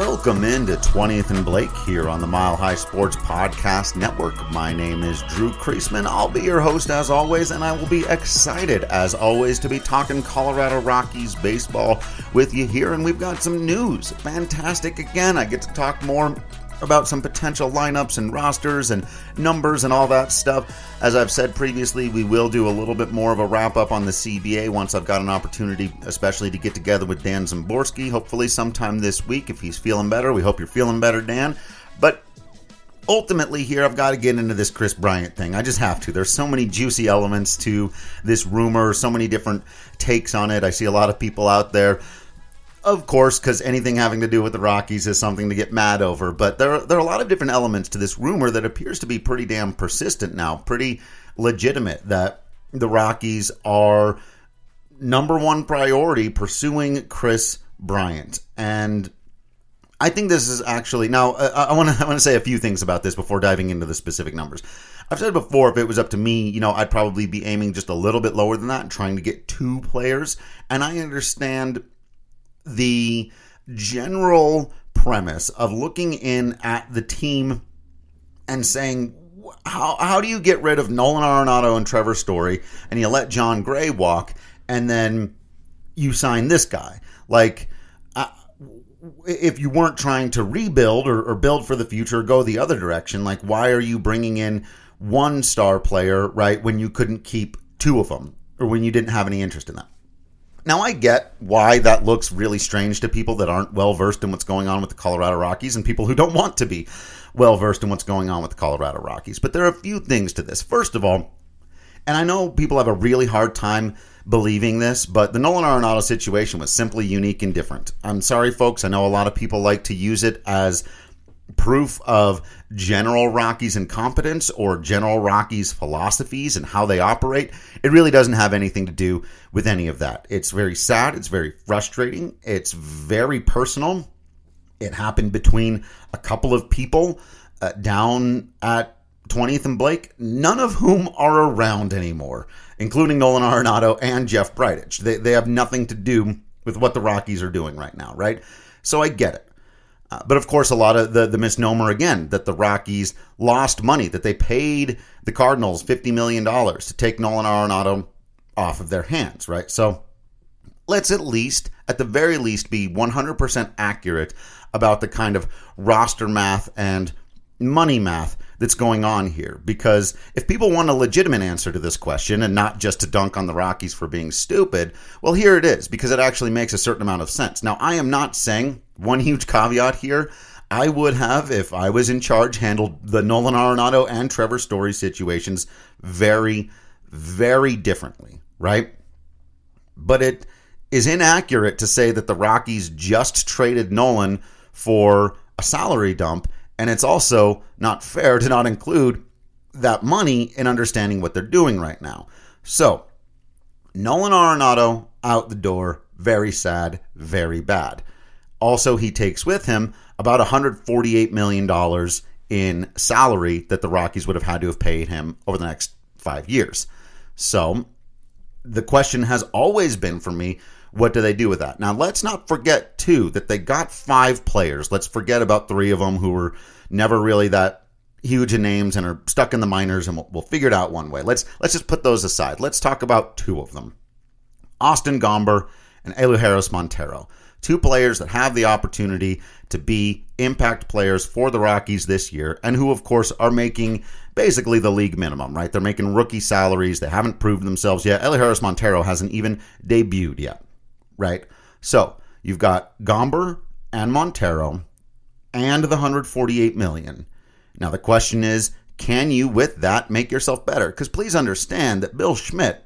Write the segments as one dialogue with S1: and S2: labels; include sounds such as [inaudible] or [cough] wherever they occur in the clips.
S1: Welcome into 20th and Blake here on the Mile High Sports Podcast Network. My name is Drew Creasman. I'll be your host as always, and I will be excited as always to be talking Colorado Rockies baseball with you here. And we've got some news. Fantastic again. I get to talk more about some potential lineups and rosters and numbers and all that stuff. As I've said previously, we will do a little bit more of a wrap up on the CBA once I've got an opportunity, especially to get together with Dan Szymborski, hopefully sometime this week if he's feeling better. We hope you're feeling better, Dan. But ultimately here I've got to get into this Kris Bryant thing. I just have to. There's so many juicy elements to this rumor, so many different takes on it. I see a lot of people out there of course, because anything having to do with the Rockies is something to get mad over. But there are, there are a lot of different elements to this rumor that appears to be pretty damn persistent now, pretty legitimate that the Rockies are number one priority pursuing Kris Bryant. And I think this is actually now. Uh, I want to I want to [laughs] say a few things about this before diving into the specific numbers. I've said before, if it was up to me, you know, I'd probably be aiming just a little bit lower than that and trying to get two players. And I understand the general premise of looking in at the team and saying, how, how do you get rid of Nolan Arenado and Trevor Story and you let Jon Gray walk and then you sign this guy? Like, if you weren't trying to rebuild or, or build for the future, go the other direction, like, why are you bringing in one star player, right, when you couldn't keep two of them or when you didn't have any interest in that? Now, I get why that looks really strange to people that aren't well versed in what's going on with the Colorado Rockies and people who don't want to be well versed in what's going on with the Colorado Rockies. But there are a few things to this. First of all, and I know people have a really hard time believing this, but the Nolan Arenado situation was simply unique and different. I'm sorry, folks. I know a lot of people like to use it as proof of General Rocky's incompetence or General Rocky's philosophies and how they operate. It really doesn't have anything to do with any of that. It's very sad. It's very frustrating. It's very personal. It happened between a couple of people uh, down at 20th and Blake, none of whom are around anymore, including Nolan Arenado and Jeff Bridich. They, they have nothing to do with what the Rockies are doing right now, right? So I get it. Uh, but of course, a lot of the, the misnomer again that the Rockies lost money, that they paid the Cardinals $50 million to take Nolan Arenado off of their hands, right? So let's at least, at the very least, be 100% accurate about the kind of roster math and money math that's going on here. Because if people want a legitimate answer to this question and not just to dunk on the Rockies for being stupid, well, here it is, because it actually makes a certain amount of sense. Now, I am not saying one huge caveat here. I would have, if I was in charge, handled the Nolan Arenado and Trevor Story situations very, very differently, right? But it is inaccurate to say that the Rockies just traded Nolan for a salary dump and it's also not fair to not include that money in understanding what they're doing right now. So, Nolan Arenado out the door, very sad, very bad. Also, he takes with him about $148 million in salary that the Rockies would have had to have paid him over the next five years. So, the question has always been for me what do they do with that? Now, let's not forget, too, that they got five players. Let's forget about three of them who were never really that huge in names and are stuck in the minors, and we'll, we'll figure it out one way. Let's let's just put those aside. Let's talk about two of them: Austin Gomber and Elehuris Montero. Two players that have the opportunity to be impact players for the Rockies this year, and who, of course, are making basically the league minimum, right? They're making rookie salaries. They haven't proved themselves yet. Elehuris Montero hasn't even debuted yet right? So you've got Gomber and Montero and the 148 million. Now the question is, can you with that make yourself better? Because please understand that Bill Schmidt,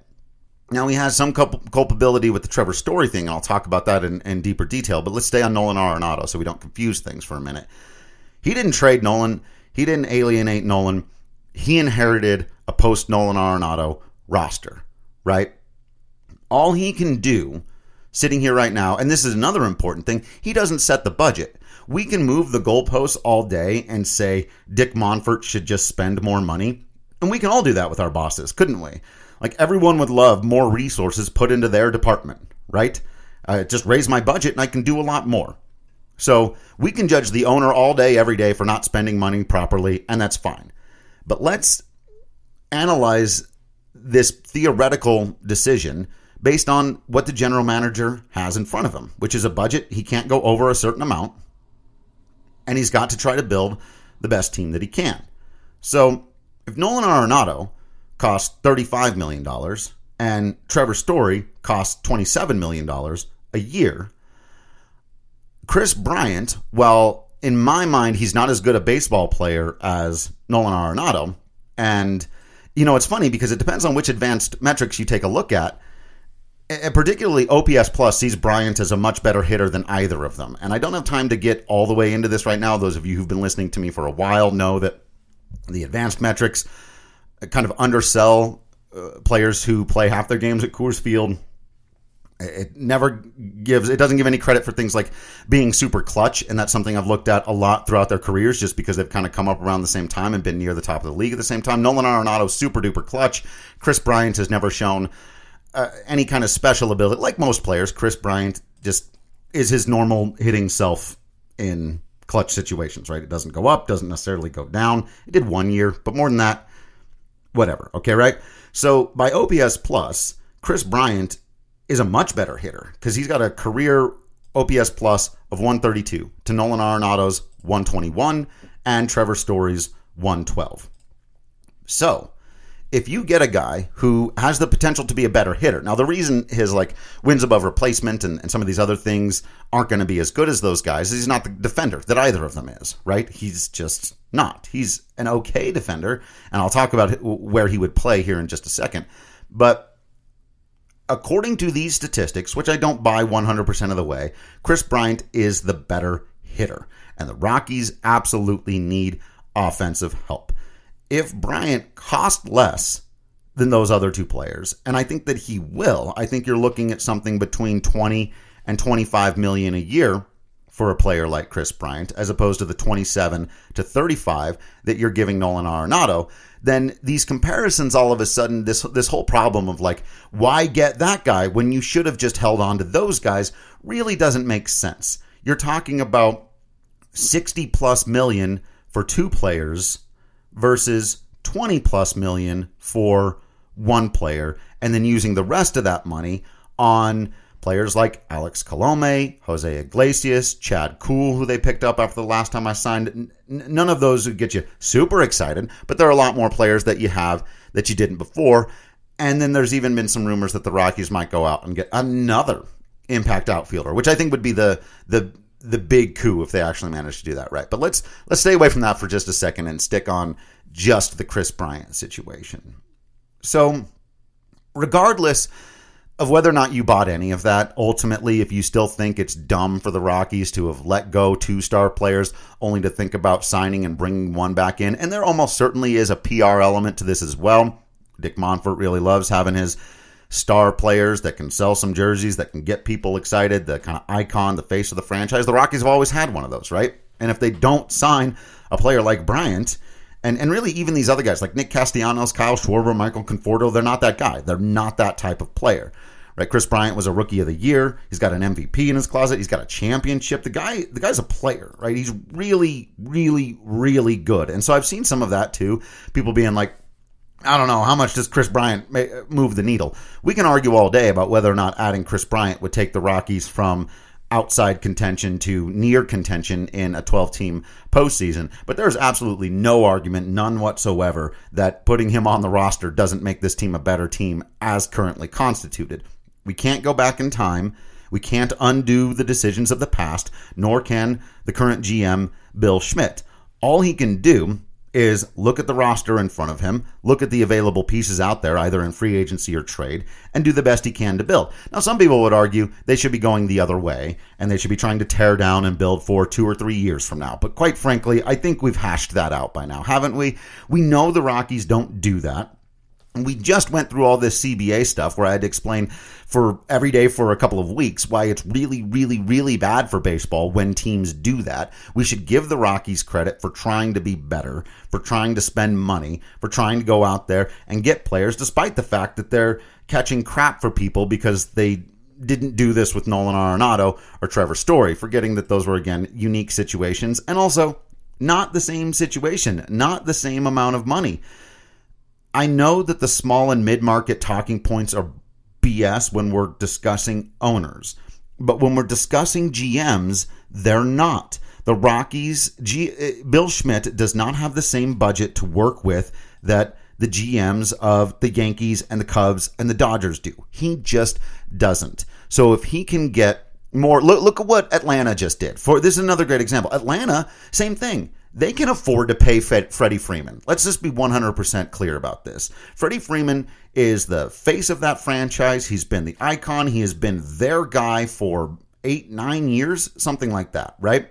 S1: now he has some culpability with the Trevor Story thing, and I'll talk about that in, in deeper detail. But let's stay on Nolan Arenado so we don't confuse things for a minute. He didn't trade Nolan. He didn't alienate Nolan. He inherited a post Nolan Arenado roster, right? All he can do sitting here right now, and this is another important thing, he doesn't set the budget. We can move the goalposts all day and say Dick Monfort should just spend more money. And we can all do that with our bosses, couldn't we? Like everyone would love more resources put into their department, right? Uh, just raise my budget and I can do a lot more. So we can judge the owner all day, every day for not spending money properly, and that's fine. But let's analyze this theoretical decision based on what the general manager has in front of him, which is a budget. He can't go over a certain amount, and he's got to try to build the best team that he can. So if Nolan Arenado costs $35 million and Trevor Story costs $27 million a year, Kris Bryant, well, in my mind, he's not as good a baseball player as Nolan Arenado. And, you know, it's funny because it depends on which advanced metrics you take a look at. And particularly OPS Plus sees Bryant as a much better hitter than either of them. And I don't have time to get all the way into this right now. Those of you who've been listening to me for a while know that the advanced metrics kind of undersell uh, players who play half their games at Coors Field it never gives it doesn't give any credit for things like being super clutch and that's something i've looked at a lot throughout their careers just because they've kind of come up around the same time and been near the top of the league at the same time nolan arenado super duper clutch Kris bryant has never shown uh, any kind of special ability like most players Kris bryant just is his normal hitting self in clutch situations right? It doesn't go up doesn't necessarily go down. It did one year but more than that whatever okay right? So by ops plus Kris bryant is a much better hitter because he's got a career OPS plus of 132 to Nolan Arenado's 121 and Trevor Story's 112. So, if you get a guy who has the potential to be a better hitter, now the reason his like wins above replacement and, and some of these other things aren't going to be as good as those guys is he's not the defender that either of them is, right? He's just not. He's an okay defender, and I'll talk about where he would play here in just a second. But according to these statistics, which I don't buy 100% of the way, Kris Bryant is the better hitter. And the Rockies absolutely need offensive help. If Bryant cost less than those other two players, and I think that he will, I think you're looking at something between 20 and 25 million a year for a player like Kris Bryant, as opposed to the 27 to 35 that you're giving Nolan Arenado, then these comparisons all of a sudden this this whole problem of like why get that guy when you should have just held on to those guys really doesn't make sense. You're talking about 60 plus million for two players versus 20 plus million for one player and then using the rest of that money on Players like Alex Colome, Jose Iglesias, Chad Kuhl, who they picked up after the last time I signed. none of those would get you super excited, but there are a lot more players that you have that you didn't before. And then there's even been some rumors that the Rockies might go out and get another impact outfielder, which I think would be the the the big coup if they actually manage to do that right. But let's let's stay away from that for just a second and stick on just the Kris Bryant situation. So, regardless of whether or not you bought any of that, ultimately, if you still think it's dumb for the Rockies to have let go two star players only to think about signing and bringing one back in, and there almost certainly is a PR element to this as well. Dick Monfort really loves having his star players that can sell some jerseys, that can get people excited, the kind of icon, the face of the franchise. The Rockies have always had one of those, right? And if they don't sign a player like Bryant, and, and really even these other guys like Nick Castellanos, Kyle Schwarber, Michael Conforto, they're not that guy. They're not that type of player right? Kris Bryant was a rookie of the year. He's got an MVP in his closet. He's got a championship. The guy, the guy's a player, right? He's really, really, really good. And so I've seen some of that too. People being like, I don't know how much does Kris Bryant move the needle. We can argue all day about whether or not adding Kris Bryant would take the Rockies from outside contention to near contention in a 12 team postseason. But there's absolutely no argument, none whatsoever, that putting him on the roster doesn't make this team a better team as currently constituted. We can't go back in time. We can't undo the decisions of the past, nor can the current GM, Bill Schmidt. All he can do is look at the roster in front of him, look at the available pieces out there, either in free agency or trade, and do the best he can to build. Now, some people would argue they should be going the other way, and they should be trying to tear down and build for two or three years from now. But quite frankly, I think we've hashed that out by now, haven't we? We know the Rockies don't do that we just went through all this CBA stuff where I had to explain for every day for a couple of weeks why it's really, really, really bad for baseball when teams do that. We should give the Rockies credit for trying to be better, for trying to spend money, for trying to go out there and get players, despite the fact that they're catching crap for people because they didn't do this with Nolan Arenado or Trevor Story, forgetting that those were, again, unique situations and also not the same situation, not the same amount of money. I know that the small and mid market talking points are BS when we're discussing owners, but when we're discussing GMs, they're not. The Rockies, G, uh, Bill Schmidt does not have the same budget to work with that the GMs of the Yankees and the Cubs and the Dodgers do. He just doesn't. So if he can get more, look, look at what Atlanta just did. For this is another great example. Atlanta, same thing. They can afford to pay Fred, Freddie Freeman. Let's just be 100% clear about this. Freddie Freeman is the face of that franchise. He's been the icon. He has been their guy for eight, nine years, something like that, right?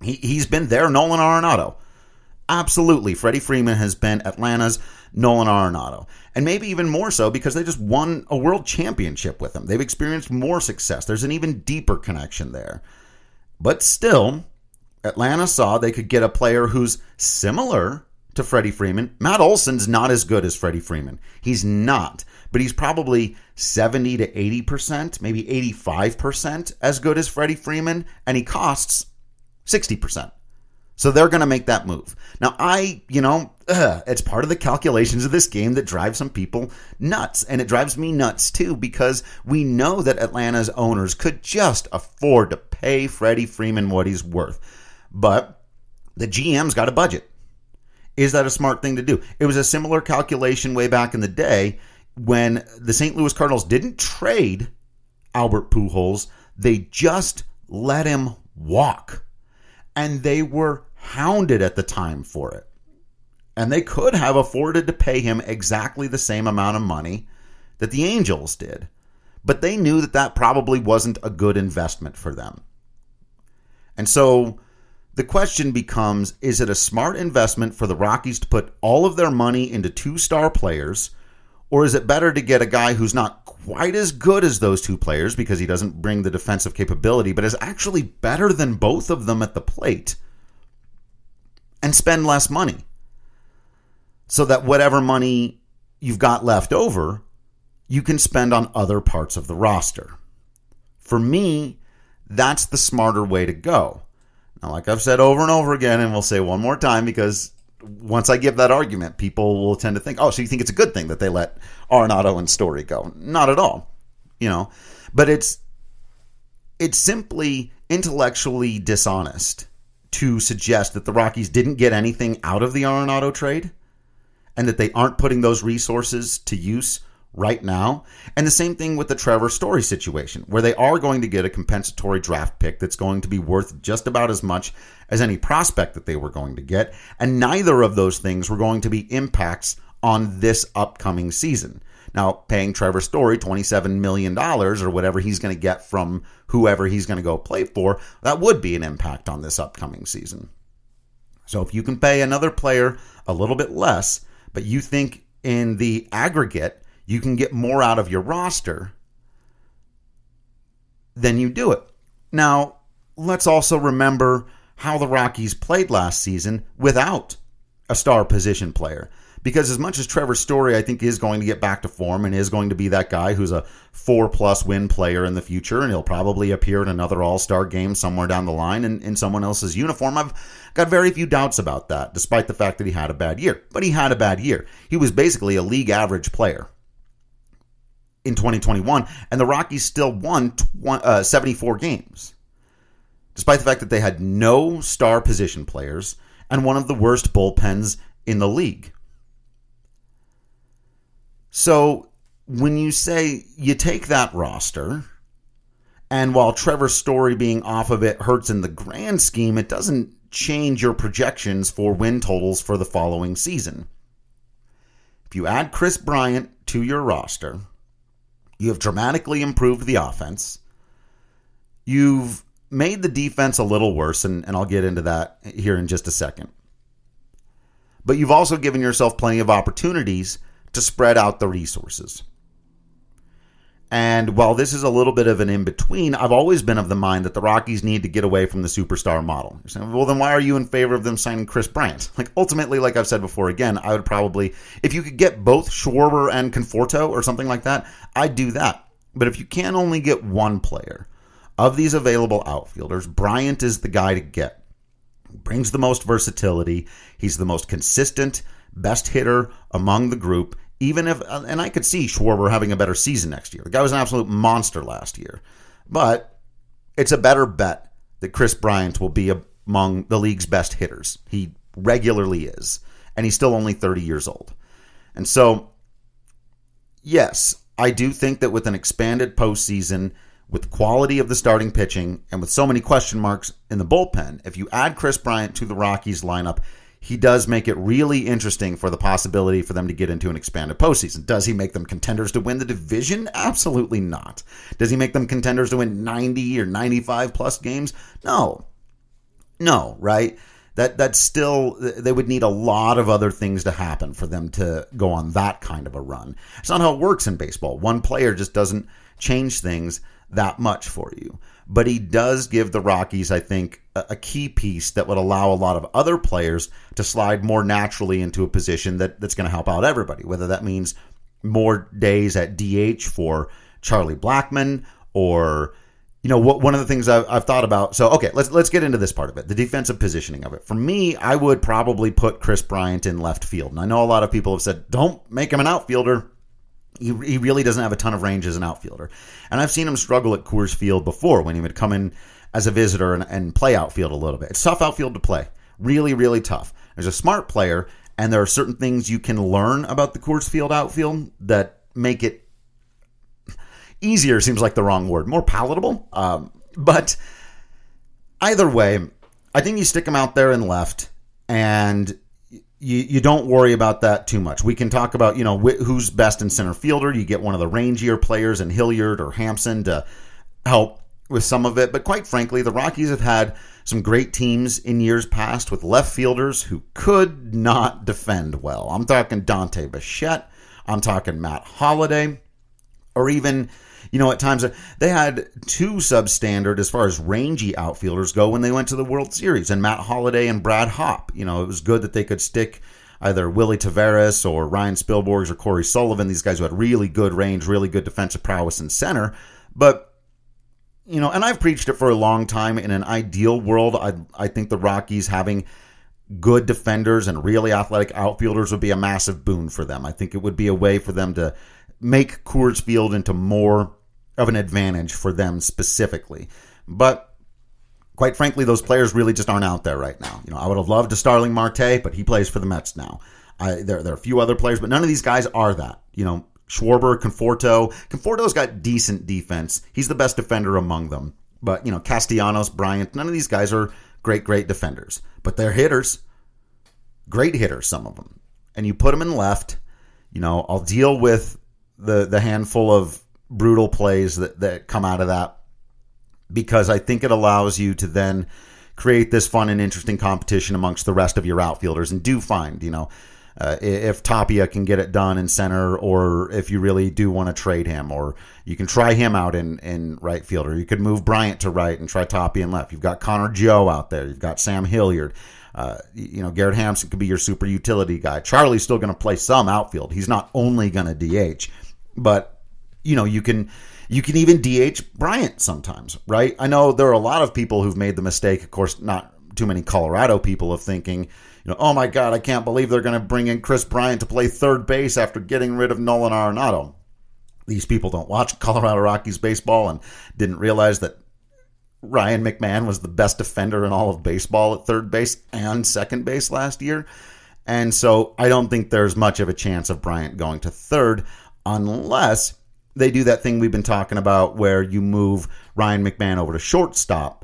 S1: He, he's been there, Nolan Arenado. Absolutely. Freddie Freeman has been Atlanta's Nolan Arenado. And maybe even more so because they just won a world championship with him. They've experienced more success. There's an even deeper connection there. But still, Atlanta saw they could get a player who's similar to Freddie Freeman. Matt Olson's not as good as Freddie Freeman. He's not, but he's probably 70 to 80%, maybe 85% as good as Freddie Freeman, and he costs 60%. So they're going to make that move. Now, I, you know, ugh, it's part of the calculations of this game that drives some people nuts. And it drives me nuts too because we know that Atlanta's owners could just afford to pay Freddie Freeman what he's worth. But the GM's got a budget. Is that a smart thing to do? It was a similar calculation way back in the day when the St. Louis Cardinals didn't trade Albert Pujols, they just let him walk and they were hounded at the time for it. And they could have afforded to pay him exactly the same amount of money that the Angels did. But they knew that that probably wasn't a good investment for them. And so the question becomes is it a smart investment for the Rockies to put all of their money into two star players? Or is it better to get a guy who's not quite as good as those two players because he doesn't bring the defensive capability, but is actually better than both of them at the plate and spend less money so that whatever money you've got left over, you can spend on other parts of the roster. For me, that's the smarter way to go. Now, like I've said over and over again, and we'll say one more time because once I give that argument, people will tend to think, oh, so you think it's a good thing that they let Arenado and Story go? Not at all, you know. But it's it's simply intellectually dishonest to suggest that the Rockies didn't get anything out of the Arenado trade and that they aren't putting those resources to use right now. And the same thing with the Trevor Story situation, where they are going to get a compensatory draft pick that's going to be worth just about as much as any prospect that they were going to get. And neither of those things were going to be impacts on this upcoming season. Now, paying Trevor Story $27 million or whatever he's going to get from whoever he's going to go play for, that would be an impact on this upcoming season. So if you can pay another player a little bit less, but you think in the aggregate you can get more out of your roster, then you do it. Now, let's also remember how the Rockies played last season without a star position player. Because as much as Trevor Story, I think, is going to get back to form and is going to be that guy who's a four plus win player in the future, and he'll probably appear in another All Star game somewhere down the line in, in someone else's uniform, I've got very few doubts about that, despite the fact that he had a bad year. But he had a bad year. He was basically a league average player in 2021, and the Rockies still won uh, 74 games, despite the fact that they had no star position players and one of the worst bullpens in the league. So when you say you take that roster, and while Trevor Story being off of it hurts in the grand scheme, it doesn't change your projections for win totals for the following season. If you add Kris Bryant to your roster, you have dramatically improved the offense. You've made the defense a little worse, and, and I'll get into that here in just a second. But you've also given yourself plenty of opportunities to spread out the resources. And while this is a little bit of an in between, I've always been of the mind that the Rockies need to get away from the superstar model. You're saying, well, then why are you in favor of them signing Kris Bryant? [laughs] Like, ultimately, like I've said before, again, I would probably, if you could get both Schwarber and Conforto or something like that, I'd do that But if you can only get one player of these available outfielders, Bryant is the guy to get. Brings the most versatility. He's the most consistent, best hitter among the group. Even if, uh, and I could see Schwarber having a better season next year. The guy was an absolute monster last year. But it's a better bet that Kris Bryant will be among the league's best hitters. He regularly is. And he's still only 30 years old. And so, yes, I do think that with an expanded postseason, with quality of the starting pitching, and with so many question marks in the bullpen, if you add Kris Bryant to the Rockies lineup, he does make it really interesting for the possibility for them to get into an expanded postseason. Does he make them contenders to win the division? Absolutely not. Does he make them contenders to win 90 or 95 plus games? No. No, right? That that's still they would need a lot of other things to happen for them to go on that kind of a run. It's not how it works in baseball. One player just doesn't change things that much for you. But he does give the Rockies, I think, a key piece that would allow a lot of other players to slide more naturally into a position that, that's going to help out everybody, whether that means more days at DH for Charlie Blackmon or you know one of the things I've, I've, thought about so okay let's let's get into this part of it the defensive positioning of it. For me i would probably put Kris bryant in left field. And i know a lot of people have said don't make him an outfielder he, he really doesn't have a ton of range as an outfielder. And i've seen him struggle at coors field before when he would come in as a visitor and, and play outfield a little bit. It's tough outfield to play. Really really tough. There's a smart player and there are certain things you can learn about the coors field outfield that make it easier seems like the wrong word, more palatable. Um, but either way, I think you stick him out there and left, and you, you don't worry about that too much. We can talk about, you know, wh- who's best in center fielder. You get one of the rangier players in Hilliard or Hampson to help with some of it. But quite frankly, the Rockies have had some great teams in years past with left fielders who could not defend well. I'm talking Dante Bichette. I'm talking Matt Holliday, or even you know, at times uh, they had two substandard as far as rangy outfielders go when they went to the World Series, and Matt Holliday and Brad Hawpe. You know, it was good that they could stick either Willie Taveras or Ryan Spilborghs or Cory Sullivan, these guys who had really good range, really good defensive prowess in center. But you know, and I've preached it for a long time. In an ideal world, I I think the Rockies having good defenders and really athletic outfielders would be a massive boon for them. I think it would be a way for them to make Coors Field into more of an advantage for them specifically. But quite frankly, those players really just aren't out there right now. You know, I would have loved a Starling Marte, but he plays for the Mets now. I, there, there are a few other players, but none of these guys are that. You know, Schwarber, Conforto. Conforto's got decent defense. He's the best defender among them. But, you know, Castellanos, Bryant, none of these guys are great, great defenders. But they're hitters. Great hitters, some of them. And you put them in left. You know, I'll deal with the the handful of brutal plays that, that come out of that because I think it allows you to then create this fun and interesting competition amongst the rest of your outfielders and do find, you know, uh, if Tapia can get it done in center, or if you really do want to trade him, or you can try him out in, in right field, or you could move Bryant to right and try Tapia in left. You've got Connor Joe out there. You've got Sam Hilliard. Uh, you know, Garrett Hampson could be your super utility guy. Charlie's still going to play some outfield. He's not only going to DH, but you know, you can you can even DH Bryant sometimes, right? I know there are a lot of people who've made the mistake, of course, not too many Colorado people of thinking, you know, oh my God, I can't believe they're going to bring in Kris Bryant to play third base after getting rid of Nolan Arenado. These people don't watch [laughs] Colorado Rockies baseball and didn't realize that Ryan McMahon was the best defender in all of baseball at third base and second base last year. And so I don't think there's much of a chance of Bryant going to third unless they do that thing we've been talking about where you move Ryan McMahon over to shortstop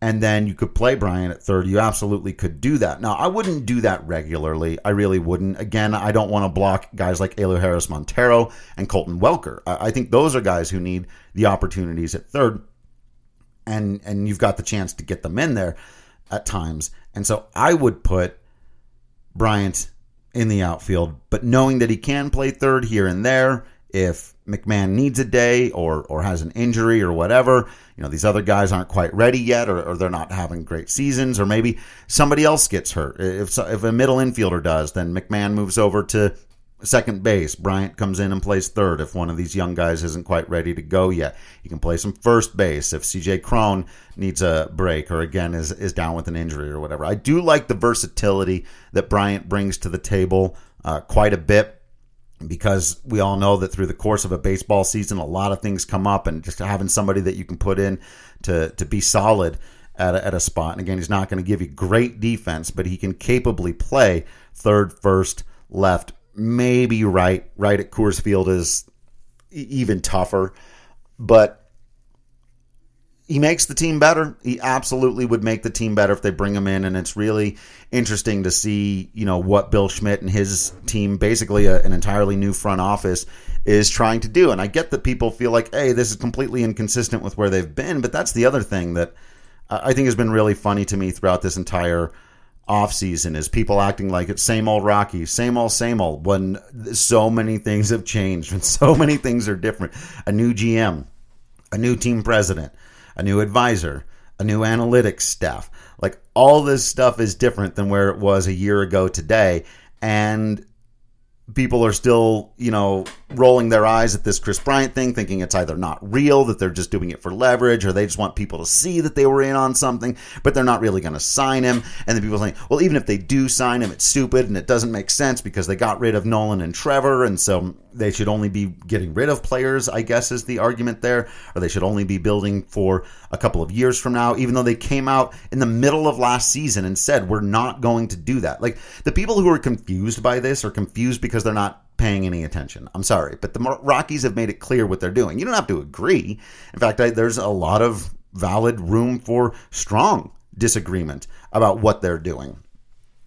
S1: and then you could play Bryant at third. You absolutely could do that. Now, I wouldn't do that regularly. I really wouldn't. Again, I don't want to block guys like Elehuris Montero and Colton Welker. I think those are guys who need the opportunities at third, and and you've got the chance to get them in there at times. And so I would put Bryant in the outfield, but knowing that he can play third here and there if McMahon needs a day or or has an injury or whatever. You know, these other guys aren't quite ready yet, or, or they're not having great seasons, or maybe somebody else gets hurt. If if a middle infielder does, then McMahon moves over to second base. Bryant comes in and plays third if one of these young guys isn't quite ready to go yet. He can play some first base if CJ Cron needs a break or again is, is down with an injury or whatever. I do like the versatility that Bryant brings to the table uh, quite a bit because we all know that through the course of a baseball season, a lot of things come up, and just having somebody that you can put in to to be solid at a, at a spot. And again, he's not going to give you great defense, but he can capably play third, first, left, maybe right. Right at Coors Field is even tougher, but he makes the team better. He absolutely would make the team better if they bring him in, and it's really interesting to see, you know, what Bill Schmidt and his team, basically a, an entirely new front office, is trying to do. And I get that people feel like, hey, this is completely inconsistent with where they've been, but that's the other thing that uh, I think has been really funny to me throughout this entire offseason is people acting like it's same old Rocky, same old, same old, when so many things have changed and so many things are different. A new GM, a new team president a new advisor, a new analytics staff. Like all this stuff is different than where it was a year ago today. And people are still, you know, rolling their eyes at this Kris Bryant thing, thinking it's either not real, that they're just doing it for leverage, or they just want people to see that they were in on something, but they're not really going to sign him. And then people saying, well, even if they do sign him, it's stupid and it doesn't make sense because they got rid of Nolan and Trevor, and so they should only be getting rid of players, I guess is the argument there, or they should only be building for a couple of years from now, even though they came out in the middle of last season and said, we're not going to do that. Like the people who are confused by this are confused because they're not paying any attention. I'm sorry, but the Rockies have made it clear what they're doing. You don't have to agree. In fact, I, there's a lot of valid room for strong disagreement about what they're doing.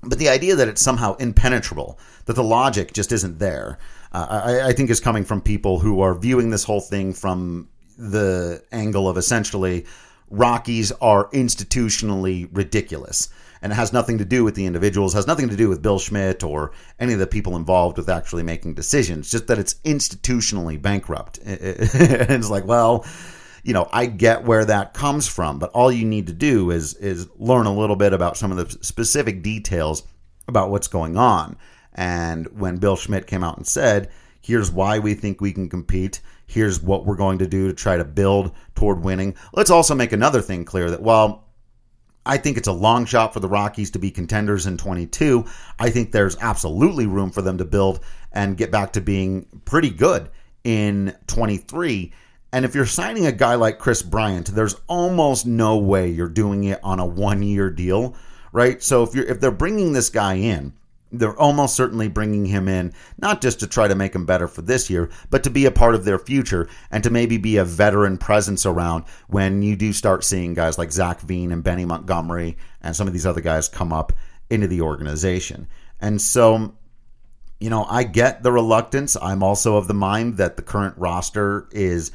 S1: But the idea that it's somehow impenetrable, that the logic just isn't there, uh, I, I think is coming from people who are viewing this whole thing from the angle of essentially Rockies are institutionally ridiculous and it has nothing to do with the individuals, has nothing to do with Bill Schmidt or any of the people involved with actually making decisions. Just that it's institutionally bankrupt. [laughs] And it's like, well, you know, I get where that comes from, but all you need to do is is learn a little bit about some of the specific details about what's going on. And when Bill Schmidt came out and said, "Here's why we think we can compete," here's what we're going to do to try to build toward winning. Let's also make another thing clear that while I think it's a long shot for the Rockies to be contenders in 22. I think there's absolutely room for them to build and get back to being pretty good in 23. And if you're signing a guy like Kris Bryant, there's almost no way you're doing it on a one-year deal, right? So if you're if they're bringing this guy in, they're almost certainly bringing him in not just to try to make him better for this year, but to be a part of their future and to maybe be a veteran presence around when you do start seeing guys like Zach Veen and Benny Montgomery and some of these other guys come up into the organization. And so, you know, I get the reluctance. I'm also of the mind that the current roster is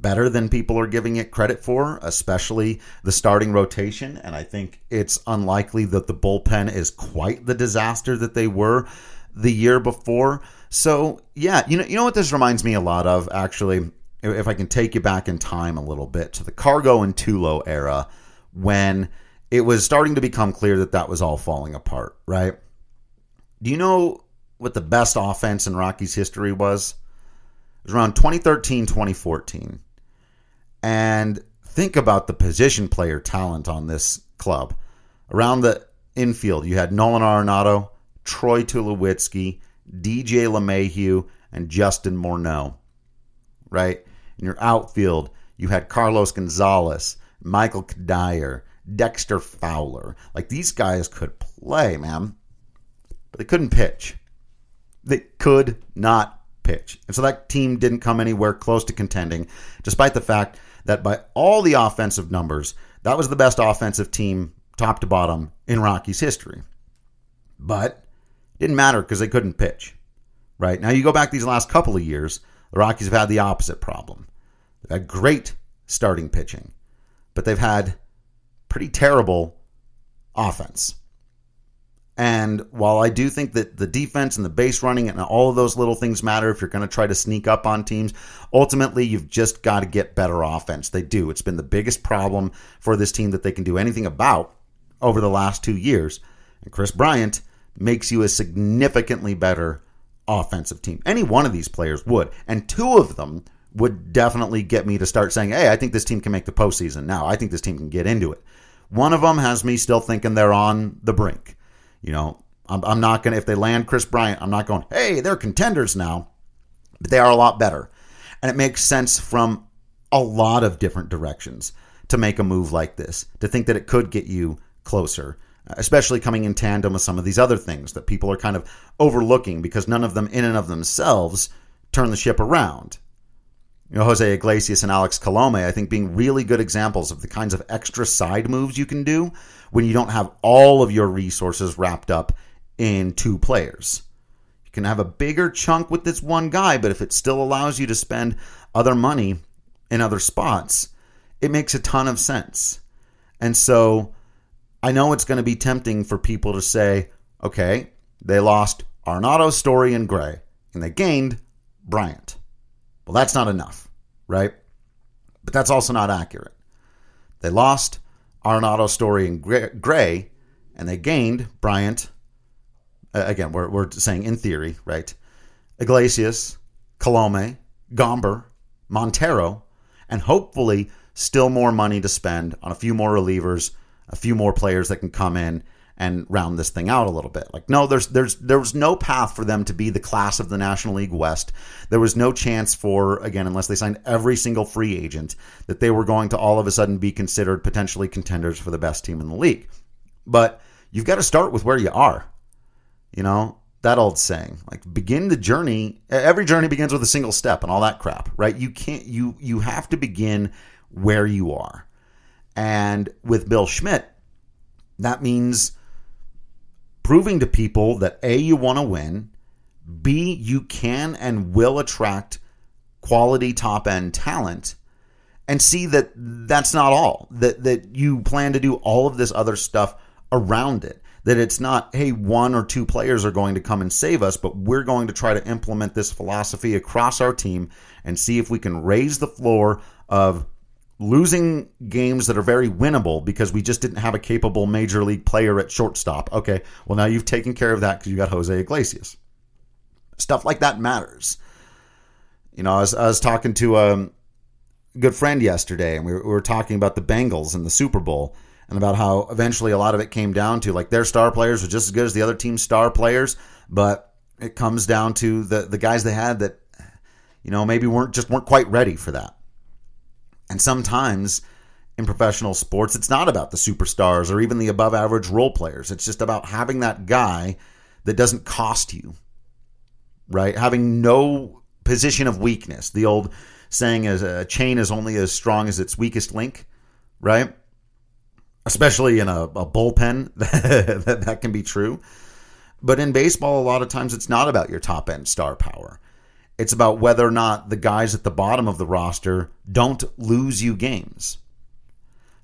S1: better than people are giving it credit for, especially the starting rotation. And I think it's unlikely that the bullpen is quite the disaster that they were the year before. So yeah, you know, you know what this reminds me a lot of actually. If I can take you back in time a little bit to the Cargo and Tulo era, when it was starting to become clear that that was all falling apart, right? Do you know what the best offense in Rockies history was? It was around 2013, 2014 and think about the position player talent on this club. Around the infield, you had Nolan Arenado, Troy Tulowitzki, DJ LeMahieu, and Justin Morneau. Right? In your outfield, you had Carlos Gonzalez, Michael Cuddyer, Dexter Fowler. Like these guys could play, man, but they couldn't pitch. They could not pitch. And so that team didn't come anywhere close to contending, despite the fact that by all the offensive numbers, that was the best offensive team, top to bottom, in Rockies history. But it didn't matter because they couldn't pitch. Right now, you go back these last couple of years, the Rockies have had the opposite problem. They've had great starting pitching, but they've had pretty terrible offense. And while I do think that the defense and the base running and all of those little things matter if you're going to try to sneak up on teams, ultimately you've just got to get better offense. They do. It's been the biggest problem for this team that they can do anything about over the last two years. And Kris Bryant makes you a significantly better offensive team. Any one of these players would. And two of them would definitely get me to start saying, hey, I think this team can make the postseason now. I think this team can get into it. One of them has me still thinking they're on the brink. You know, I'm, I'm not going to, if they land Kris Bryant, I'm not going, hey, they're contenders now. But they are a lot better. And it makes sense from a lot of different directions to make a move like this, to think that it could get you closer, especially coming in tandem with some of these other things that people are kind of overlooking because none of them, in and of themselves, turn the ship around. You know, Jose Iglesias and Alex Colome, I think, being really good examples of the kinds of extra side moves you can do when you don't have all of your resources wrapped up in two players. You can have a bigger chunk with this one guy, but if it still allows you to spend other money in other spots, it makes a ton of sense. And so I know it's going to be tempting for people to say, okay, they lost Arenado, Story, and Gray, and they gained Bryant. Well, that's not enough, right? But that's also not accurate. They lost Arenado, Story, and Gray, and they gained Bryant. Uh, again, we're, we're saying in theory, right? Iglesias, Colome, Gomber, Montero, and hopefully still more money to spend on a few more relievers, a few more players that can come in and round this thing out a little bit. Like no, there's there's there was no path for them to be the class of the National League West. There was no chance for again unless they signed every single free agent that they were going to all of a sudden be considered potentially contenders for the best team in the league. But you've got to start with where you are. You know, that old saying like begin the journey every journey begins with a single step and all that crap right you can't you you have to begin where you are and with bill schmidt that means proving to people that a you want to win b you can and will attract quality top end talent and see that that's not all that that you plan to do all of this other stuff around it. That it's not, hey, one or two players are going to come and save us, but we're going to try to implement this philosophy across our team and see if we can raise the floor of losing games that are very winnable because we just didn't have a capable major league player at shortstop. Okay, well, now you've taken care of that because you got Jose Iglesias. Stuff like that matters. You know, I was, I was talking to a good friend yesterday, and we were, we were talking about the Bengals and the Super Bowl and about how eventually a lot of it came down to like their star players were just as good as the other team's star players, but it comes down to the the guys they had that you know maybe weren't just weren't quite ready for that. And sometimes in professional sports, it's not about the superstars or even the above average role players. It's just about having that guy that doesn't cost you, right? Having no position of weakness. The old saying is a chain is only as strong as its weakest link, right? especially in a, a bullpen, [laughs] that, that can be true. But in baseball, a lot of times it's not about your top end star power. It's about whether or not the guys at the bottom of the roster don't lose you games.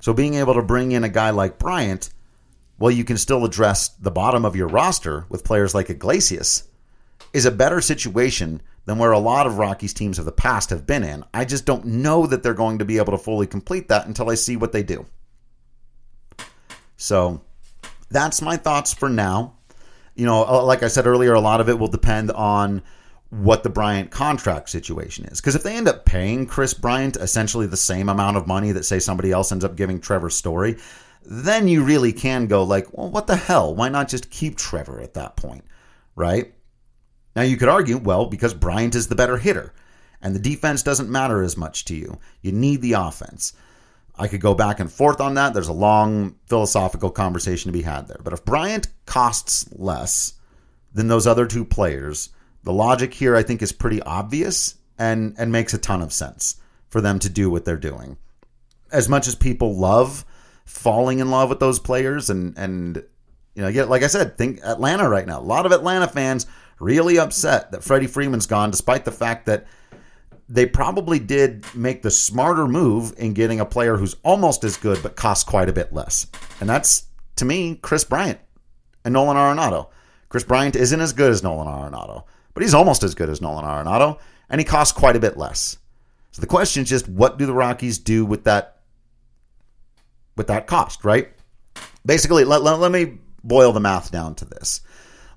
S1: So being able to bring in a guy like Bryant, well, you can still address the bottom of your roster with players like Iglesias, is a better situation than where a lot of Rockies teams of the past have been in. I just don't know that they're going to be able to fully complete that until I see what they do. So that's my thoughts for now. You know, uh, like I said earlier, a lot of it will depend on what the Bryant contract situation is. Because if they end up paying Kris Bryant essentially the same amount of money that, say, somebody else ends up giving Trevor Story, then you really can go like, well, what the hell? Why not just keep Trevor at that point, right? Now you could argue, well, because Bryant is the better hitter, and the defense doesn't matter as much to you. You need the offense. I could go back and forth on that. There's a long philosophical conversation to be had there. But if Bryant costs less than those other two players, the logic here I think is pretty obvious and and makes a ton of sense for them to do what they're doing. As much as people love falling in love with those players and and you know, like I said, think Atlanta right now. A lot of Atlanta fans really upset that Freddie Freeman's gone despite the fact that they probably did make the smarter move in getting a player who's almost as good but costs quite a bit less. And that's, to me, Kris Bryant and Nolan Arenado. Kris Bryant isn't as good as Nolan Arenado, but he's almost as good as Nolan Arenado, and he costs quite a bit less. So the question is just what do the Rockies do with that with that cost, right? Basically, let, let, let me boil the math down to this.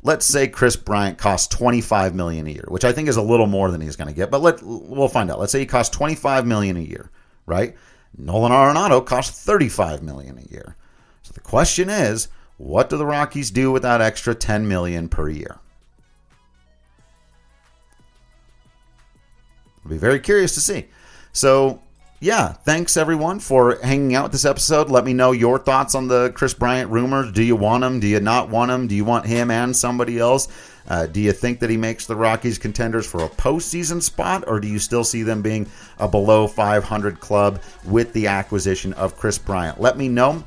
S1: let's say Kris Bryant costs 25 million a year, which I think is a little more than he's going to get, but let we'll find out. Let's say he costs 25 million a year, right? Nolan Arenado costs 35 million a year. So the question is, what do the Rockies do with that extra 10 million per year? I'll be very curious to see. So yeah, thanks everyone for hanging out this episode. Let me know your thoughts on the Kris Bryant rumors. Do you want him? Do you not want him? Do you want him and somebody else? Uh, do you think that he makes the Rockies contenders for a postseason spot, or do you still see them being a below 500 club with the acquisition of Kris Bryant? Let me know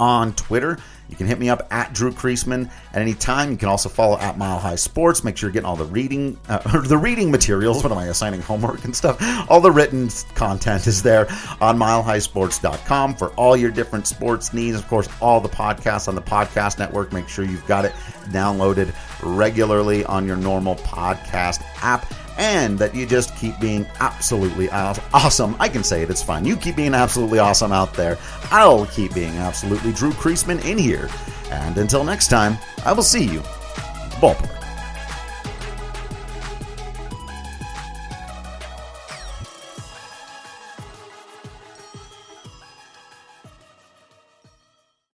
S1: on Twitter you can hit me up at Drew Creasman at any time. You can also follow at Mile High Sports. Make sure you're getting all the reading, uh, [laughs] the reading materials. What am I assigning homework and stuff? All the written content is there on MileHighSports.com for all your different sports needs. Of course, all the podcasts on the podcast network. Make sure you've got it downloaded regularly on your normal podcast app and that you just keep being absolutely awesome. I can say it, it's fine. You keep being absolutely awesome out there. I'll keep being absolutely Drew Creasman in here. And until next time, I will see you ballpark.